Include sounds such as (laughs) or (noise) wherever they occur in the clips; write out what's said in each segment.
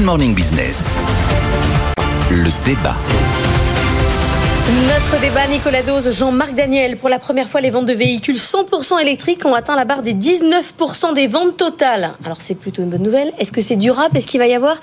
Good Morning Business. Le débat. Notre débat, Nicolas Dose, Jean-Marc Daniel. Pour la première fois, les ventes de véhicules 100% électriques ont atteint la barre des 19% des ventes totales. Alors, c'est plutôt une bonne nouvelle. Est-ce que c'est durable? Est-ce qu'il va y avoir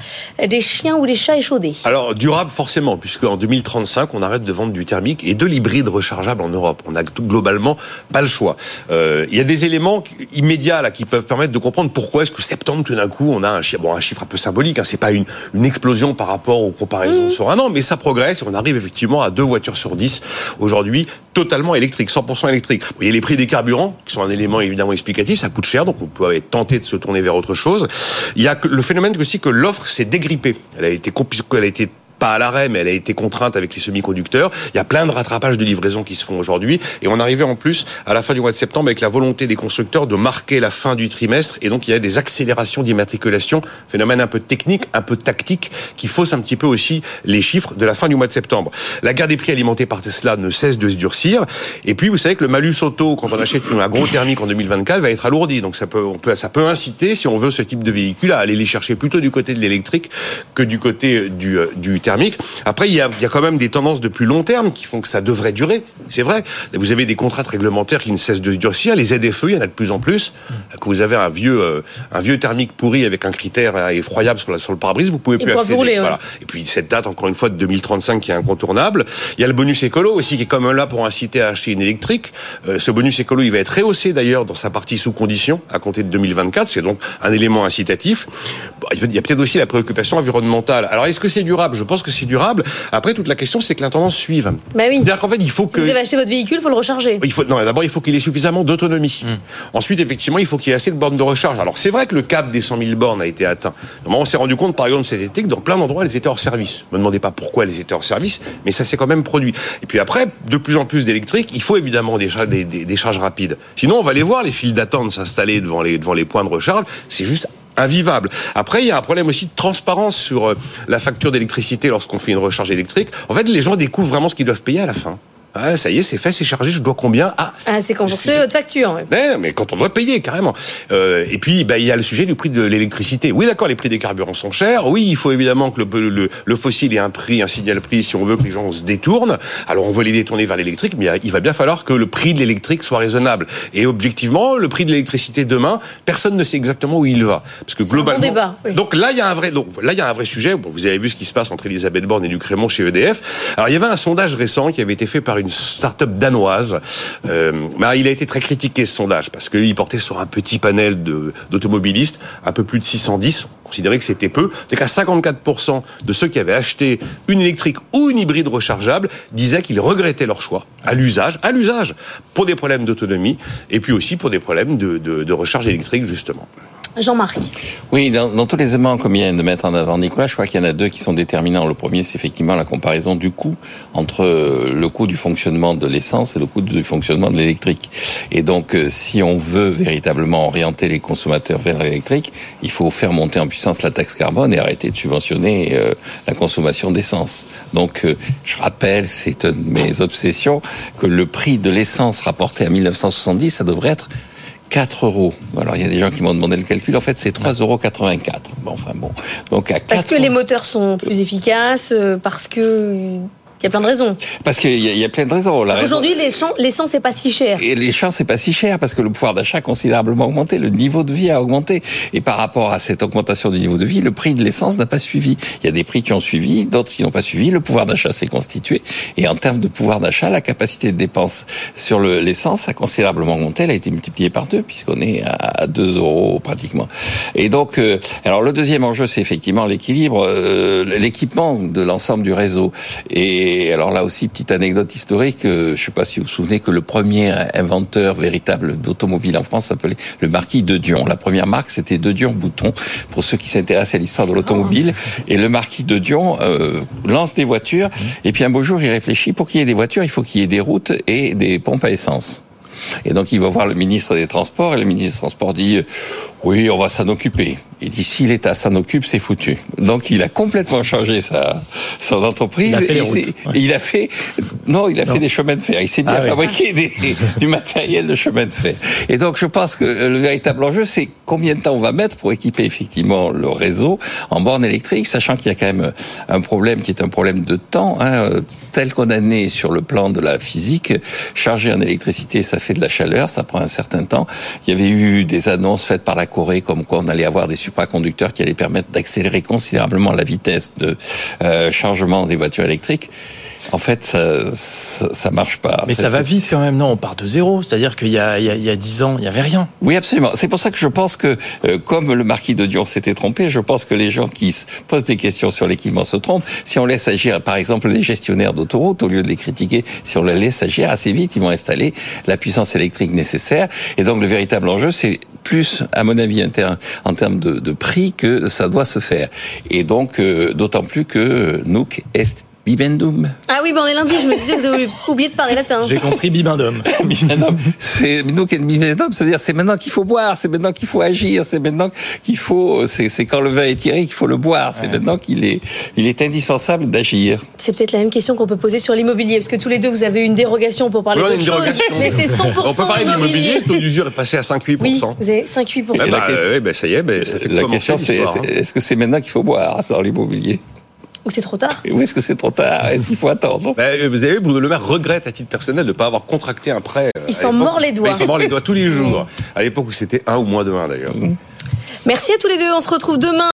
des chiens ou des chats échaudés? Alors, durable, forcément, puisque en 2035, on arrête de vendre du thermique et de l'hybride rechargeable en Europe. On n'a globalement pas le choix. Euh, il y a des éléments immédiats là qui peuvent permettre de comprendre pourquoi est-ce que septembre, tout d'un coup, on a un chiffre, bon, un chiffre un peu symbolique. Hein, c'est pas une, une, explosion par rapport aux comparaisons mmh. sur un an, mais ça progresse et on arrive effectivement à deux voitures sur 10 aujourd'hui totalement électriques, 100% électriques. Vous voyez les prix des carburants, qui sont un élément évidemment explicatif, ça coûte cher, donc on peut être tenté de se tourner vers autre chose. Il y a le phénomène aussi que l'offre s'est dégrippée. Elle a été, elle a été pas à l'arrêt, mais elle a été contrainte avec les semi-conducteurs. Il y a plein de rattrapages de livraison qui se font aujourd'hui. Et on arrivait en plus à la fin du mois de septembre avec la volonté des constructeurs de marquer la fin du trimestre. Et donc il y a des accélérations d'immatriculation, phénomène un peu technique, un peu tactique, qui fausse un petit peu aussi les chiffres de la fin du mois de septembre. La guerre des prix alimentés par Tesla ne cesse de se durcir. Et puis vous savez que le malus auto, quand on achète un gros thermique en 2024, va être alourdi. Donc ça peut, on peut, ça peut inciter, si on veut ce type de véhicule, à aller les chercher plutôt du côté de l'électrique que du côté du, euh, du thermique. Après, il y, a, il y a quand même des tendances de plus long terme qui font que ça devrait durer. C'est vrai. Vous avez des contrats réglementaires qui ne cessent de durcir. Les ZFE, il y en a de plus en plus. Que vous avez un vieux, euh, un vieux thermique pourri avec un critère euh, effroyable sur, la, sur le pare-brise, vous pouvez plus accéder. voilà. Et puis cette date, encore une fois, de 2035 qui est incontournable. Il y a le bonus écolo aussi qui est comme là pour inciter à acheter une électrique. Euh, ce bonus écolo, il va être rehaussé d'ailleurs dans sa partie sous condition à compter de 2024. C'est donc un élément incitatif. il y a peut-être aussi la préoccupation environnementale. Alors est-ce que c'est durable? Je pense que c'est durable. Après, toute la question, c'est que la tendance suive. Bah oui. C'est-à-dire qu'en fait, il faut que. vous avez acheté votre véhicule, il faut le recharger. Il faut, non, d'abord, il faut qu'il ait suffisamment d'autonomie. Hmm. Ensuite, effectivement, il faut qu'il y ait assez de bornes de recharge. Alors, c'est vrai que le cap des 100 000 bornes a été atteint. on s'est rendu compte, par exemple, cet été, que dans plein d'endroits, elles étaient hors service. Ne me demandez pas pourquoi elles étaient hors service, mais ça s'est quand même produit. Et puis après, de plus en plus d'électriques, il faut évidemment des, des, des charges rapides. Sinon, on va aller voir les files d'attente s'installer devant les, devant les points de recharge. C'est juste invivable. Après, il y a un problème aussi de transparence sur euh, la facture d'électricité lorsqu'on fait une recharge électrique. En fait, les gens découvrent vraiment ce qu'ils doivent payer à la fin. Ah, ça y est, c'est fait, c'est chargé, je dois combien? Ah, ah c'est recevez votre facture. Mais, mais, quand on doit payer, carrément. Euh, et puis, bah, il y a le sujet du prix de l'électricité. Oui, d'accord, les prix des carburants sont chers. Oui, il faut évidemment que le, le, le, fossile ait un prix, un signal prix, si on veut que les gens se détournent. Alors, on veut les détourner vers l'électrique, mais il va bien falloir que le prix de l'électrique soit raisonnable. Et objectivement, le prix de l'électricité demain, personne ne sait exactement où il va. Parce que globalement. Bon débat, Donc là, il y a un vrai, donc là, il y a un vrai sujet. Bon, vous avez vu ce qui se passe entre Elisabeth Borne et Luc Raymond chez EDF. Alors, il y avait un sondage récent qui avait été fait par une start-up danoise. Euh, mais il a été très critiqué ce sondage parce qu'il portait sur un petit panel d'automobilistes, un peu plus de 610. On considérait que c'était peu. C'est qu'à 54% de ceux qui avaient acheté une électrique ou une hybride rechargeable disaient qu'ils regrettaient leur choix à l'usage, à l'usage, pour des problèmes d'autonomie et puis aussi pour des problèmes de recharge électrique justement. Jean-Marc. Oui, dans, tous les éléments comme vient de mettre en avant Nicolas, je crois qu'il y en a deux qui sont déterminants. Le premier, c'est effectivement la comparaison du coût entre euh, le coût du fonctionnement de l'essence et le coût du fonctionnement de l'électrique. Et donc, euh, si on veut véritablement orienter les consommateurs vers l'électrique, il faut faire monter en puissance la taxe carbone et arrêter de subventionner euh, la consommation d'essence. Donc, je rappelle, c'est une de mes obsessions, que le prix de l'essence rapporté à 1970, ça devrait être 4 euros. Alors il y a des gens qui m'ont demandé le calcul. En fait, c'est 3,84 euros. Bon, enfin bon. Donc à parce que les moteurs sont plus efficaces, euh, parce que il y a plein de raisons. Parce qu'il y, a plein de raisons. Aujourd'hui, l'essence n'est pas si cher. Et l'essence n'est pas si cher parce que le pouvoir d'achat a considérablement augmenté, le niveau de vie a augmenté. Et par rapport à cette augmentation du niveau de vie, le prix de l'essence n'a pas suivi. Il y a des prix qui ont suivi, d'autres qui n'ont pas suivi. Le pouvoir d'achat s'est constitué. Et en termes de pouvoir d'achat, la capacité de dépense sur l'essence a considérablement augmenté. Elle a été multipliée par deux puisqu'on est à 2 euros pratiquement. Et donc, euh, alors le deuxième enjeu, c'est effectivement l'équilibre, euh, l'équipement de l'ensemble du réseau. Et et alors là aussi, petite anecdote historique, euh, je ne sais pas si vous vous souvenez que le premier inventeur véritable d'automobile en France s'appelait le marquis de Dion. La première marque, c'était de Dion Bouton, pour ceux qui s'intéressent à l'histoire de l'automobile. Et le marquis de Dion euh, lance des voitures, et puis un beau jour, il réfléchit, pour qu'il y ait des voitures, il faut qu'il y ait des routes et des pompes à essence. Et donc il va voir le ministre des Transports et le ministre des Transports dit oui, on va s'en occuper. Il dit si l'État s'en occupe, c'est foutu. Donc il a complètement changé sa son entreprise. Il a fait les et c'est- routes, ouais. et il a fait non, il a fait des chemins de fer. Il s'est bien Ah oui. fabriqué des- (laughs) du matériel de chemin de fer. Et donc je pense que le véritable enjeu, c'est combien de temps on va mettre pour équiper effectivement le réseau en borne électrique, sachant qu'il y a quand même un problème qui est un problème de temps. Hein, tel qu'on a né sur le plan de la physique, charger en électricité, ça fait de la chaleur, ça prend un certain temps. Il y avait eu des annonces faites par la Corée comme quoi on allait avoir des supraconducteurs qui allaient permettre d'accélérer considérablement la vitesse de euh, chargement des voitures électriques. En fait, ça, ça, ça marche pas. Mais ça va vite quand même, non On part de zéro. C'est-à-dire qu'il y a, il y, a, il y a 10 ans, il n'y avait rien. Oui, absolument. C'est pour ça que je pense que, euh, comme le marquis de Dion s'était trompé, je pense que les gens qui se posent des questions sur l'équipement se trompent. Si on laisse agir, par exemple, les gestionnaires d'autoroutes, au lieu de les critiquer, si on les laisse agir assez vite, ils vont installer la puissance électrique nécessaire. Et donc, le véritable enjeu, c'est plus, à mon avis, en ter- en termes de, de prix que ça doit se faire. Et donc, euh, d'autant plus que euh, Nook est bibendum. Ah oui, ben on est lundi, je me disais, vous avez (laughs) oublié de parler latin. J'ai compris bibindum. (laughs) Bibendum, c'est bibendum, ça veut dire c'est maintenant qu'il faut boire, c'est maintenant qu'il faut agir, c'est maintenant qu'il faut, c'est quand le vin est tiré qu'il faut le boire, c'est maintenant qu'il est, il est indispensable d'agir. C'est peut-être la même question qu'on peut poser sur l'immobilier, parce que tous les deux, vous avez eu une dérogation pour parler d'autre chose. Mais c'est 100% On peut parler immobilier. d'immobilier, le taux d'usure est passé à 5-8%. Oui, vous avez 5-8%. Eh Et la bah, question- ouais, bah, ça y est, bah, ça fait La question c'est- hein. est-ce que c'est maintenant qu'il faut boire dans l'immobilier? Ou c'est trop tard Ou est-ce que c'est trop tard Est-ce qu'il faut attendre Bah, euh, vous avez vu, Bruno Le Maire regrette à titre personnel de ne pas avoir contracté un prêt. euh, Il à s'en mord les doigts. Mais Il s'en mord les doigts tous les (laughs) jours. À l'époque où c'était un ou moins de un d'ailleurs. Merci à tous les deux, on se retrouve demain.